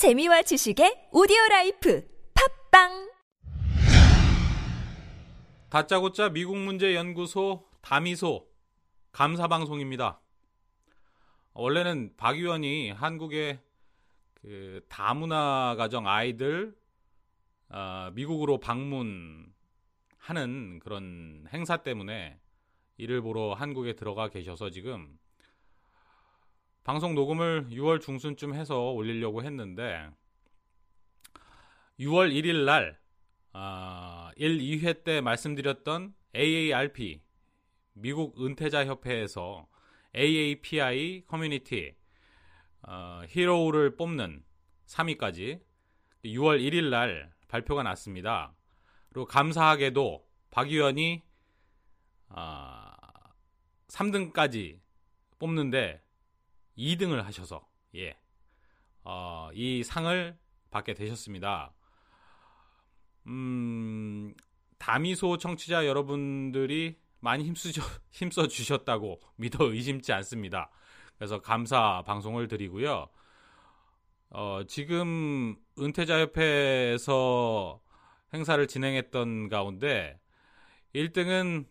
재미와 지식의 오디오 life 팟빵 다짜고짜 미국 문제 연구소 다미소 감사 방송입니다. 원래는 박 의원이 한국의 그 다문화 가정 아이들 어, 미국으로 방문하는 그런 행사 때문에 일을 보러 한국에 들어가 계셔서 지금 방송 녹음을 6월 중순쯤 해서 올리려고 했는데 6월 1일 날 아, 1, 2회 때 말씀드렸던 AARP 미국 은퇴자 협회에서 AAPI community 어, hero를 뽑는 3위까지 6월 1일 날 발표가 났습니다. 그리고 감사하게도 박 의원이 어, 3등까지 뽑는데 2등을 하셔서 예, 어, 이 상을 받게 되셨습니다. 음, 다미소 청취자 여러분들이 많이 힘쓰, 힘써 주셨다고 믿어 의심치 않습니다. 그래서 감사 방송을 드리고요. 어, 지금 은퇴자협회에서 행사를 진행했던 가운데 1등은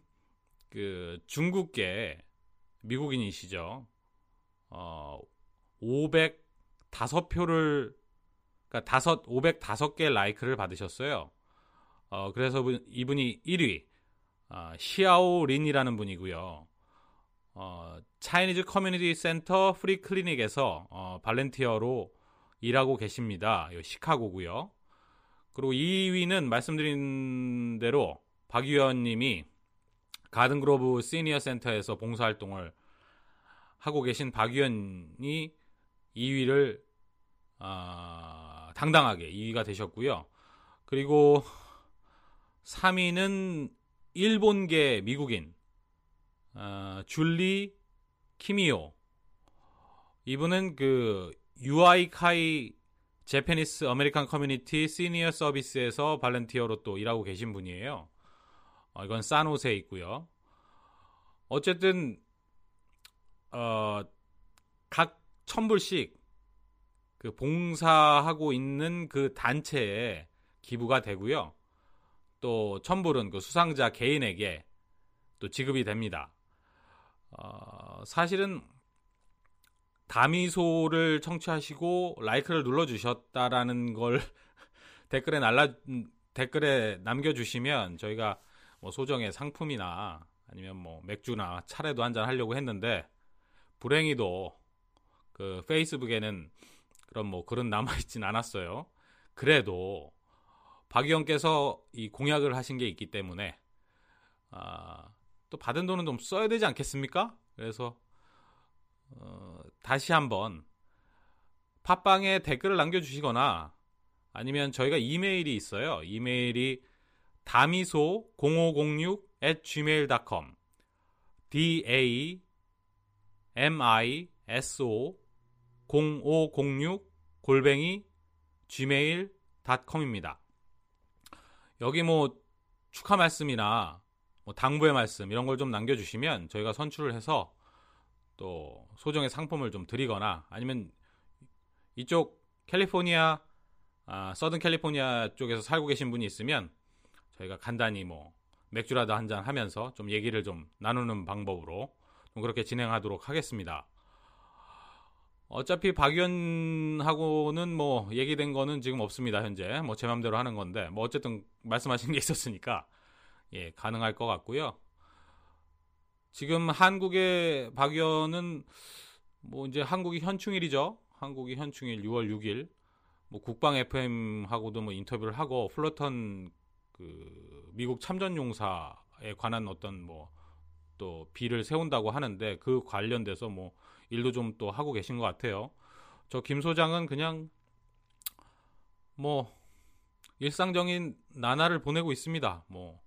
그 중국계 미국인이시죠. 어, 505표를 그러니까 다섯 505개 like를 받으셨어요. 어, 그래서 이분이 1위 어, 시아오 린이라는 분이고요. 어, Chinese Community Center Free Clinic에서 어, volunteer로 일하고 계십니다. 이 시카고고요. 그리고 2위는 말씀드린 대로 박 의원님이 가든그로브 시니어 센터에서 봉사활동을 하고 계신 박 의원이 2위를 어, 당당하게 2위가 되셨고요. 그리고 3위는 일본계 미국인 어, 줄리 키미오 이분은 그 UI카이 제페니스 아메리칸 커뮤니티 시니어 서비스에서 발렌티어로 또 일하고 계신 분이에요. 어, 이건 산호세에 있고요. 어쨌든 어, 각 천불씩 그 봉사하고 있는 그 단체에 기부가 되고요. 또 천불은 그 수상자 개인에게 또 지급이 됩니다. 어, 사실은 다미소를 청취하시고 라이크를 눌러주셨다라는 걸 댓글에 날라 댓글에 남겨주시면 저희가 뭐 소정의 상품이나 아니면 뭐 맥주나 차례도 한잔 하려고 했는데 불행히도 그 페이스북에는 그런 뭐 글은 남아있진 않았어요. 그래도 박 의원께서 이 공약을 하신 게 있기 때문에 아, 또 받은 돈은 좀 써야 되지 않겠습니까? 그래서 어, 다시 한번 팟빵에 댓글을 남겨주시거나 아니면 저희가 이메일이 있어요. 이메일이 다미소 0506 at gmail.com d a miso 0506 골뱅이 gmail.com입니다. 여기 뭐 축하 말씀이나 뭐 당부의 말씀 이런 걸 좀 남겨주시면 저희가 선출을 해서 또 소정의 상품을 좀 드리거나 아니면 이쪽 캘리포니아 아, 서든 캘리포니아 쪽에서 살고 계신 분이 있으면 저희가 간단히 뭐 맥주라도 한 잔 하면서 좀 얘기를 좀 나누는 방법으로 좀 그렇게 진행하도록 하겠습니다. 어차피 박 의원하고는 뭐 얘기된 거는 지금 없습니다 현재 뭐 제 맘대로 하는 건데 뭐 어쨌든 말씀하신 게 있었으니까 예 가능할 것 같고요. 지금 한국의 박 의원은 뭐 이제 한국이 현충일이죠. 한국이 현충일 6월 6일 뭐 국방 FM하고도 뭐 인터뷰를 하고 플러턴 그 미국 참전 용사에 관한 어떤 뭐 또 비를 세운다고 하는데 그 관련돼서 뭐 일도 좀 또 하고 계신 것 같아요. 저 김 소장은 그냥 뭐 일상적인 나날을 보내고 있습니다. 뭐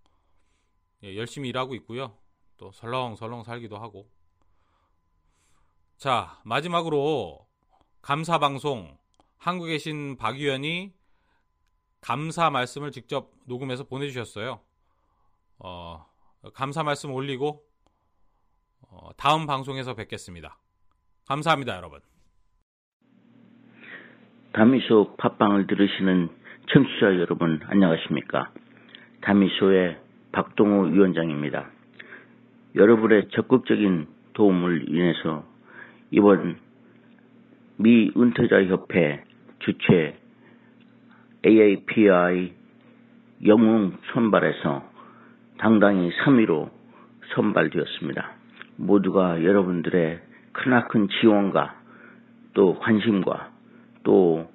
예, 열심히 일하고 있고요. 또 설렁설렁 살기도 하고. 자 마지막으로 감사 방송 한국에 계신 박 의원이 감사 말씀을 직접 녹음해서 보내주셨어요. 어, 감사 말씀 올리고 어, 다음 방송에서 뵙겠습니다. 감사합니다, 여러분. 다미소 팟빵을 들으시는 청취자 여러분 안녕하십니까? 다미소의 박동호 위원장입니다. 여러분의 적극적인 도움을 인해서 이번 미 은퇴자 협회 주최 AAPI 영웅 선발에서 당당히 3위로 선발되었습니다. 모두가 여러분들의 크나큰 지원과 또 관심과 또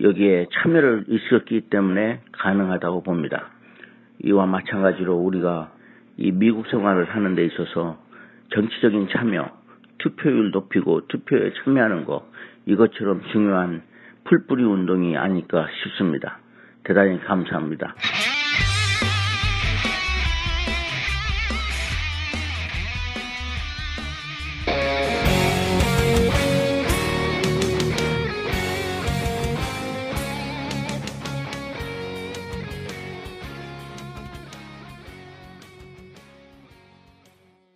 여기에 참여를 있었기 때문에 가능하다고 봅니다. 이와 마찬가지로 우리가 이 미국 생활을 하는 데 있어서 정치적인 참여, 투표율 높이고 투표에 참여하는 것 이것처럼 중요한 풀뿌리 운동이 아닐까 싶습니다. 대단히 감사합니다.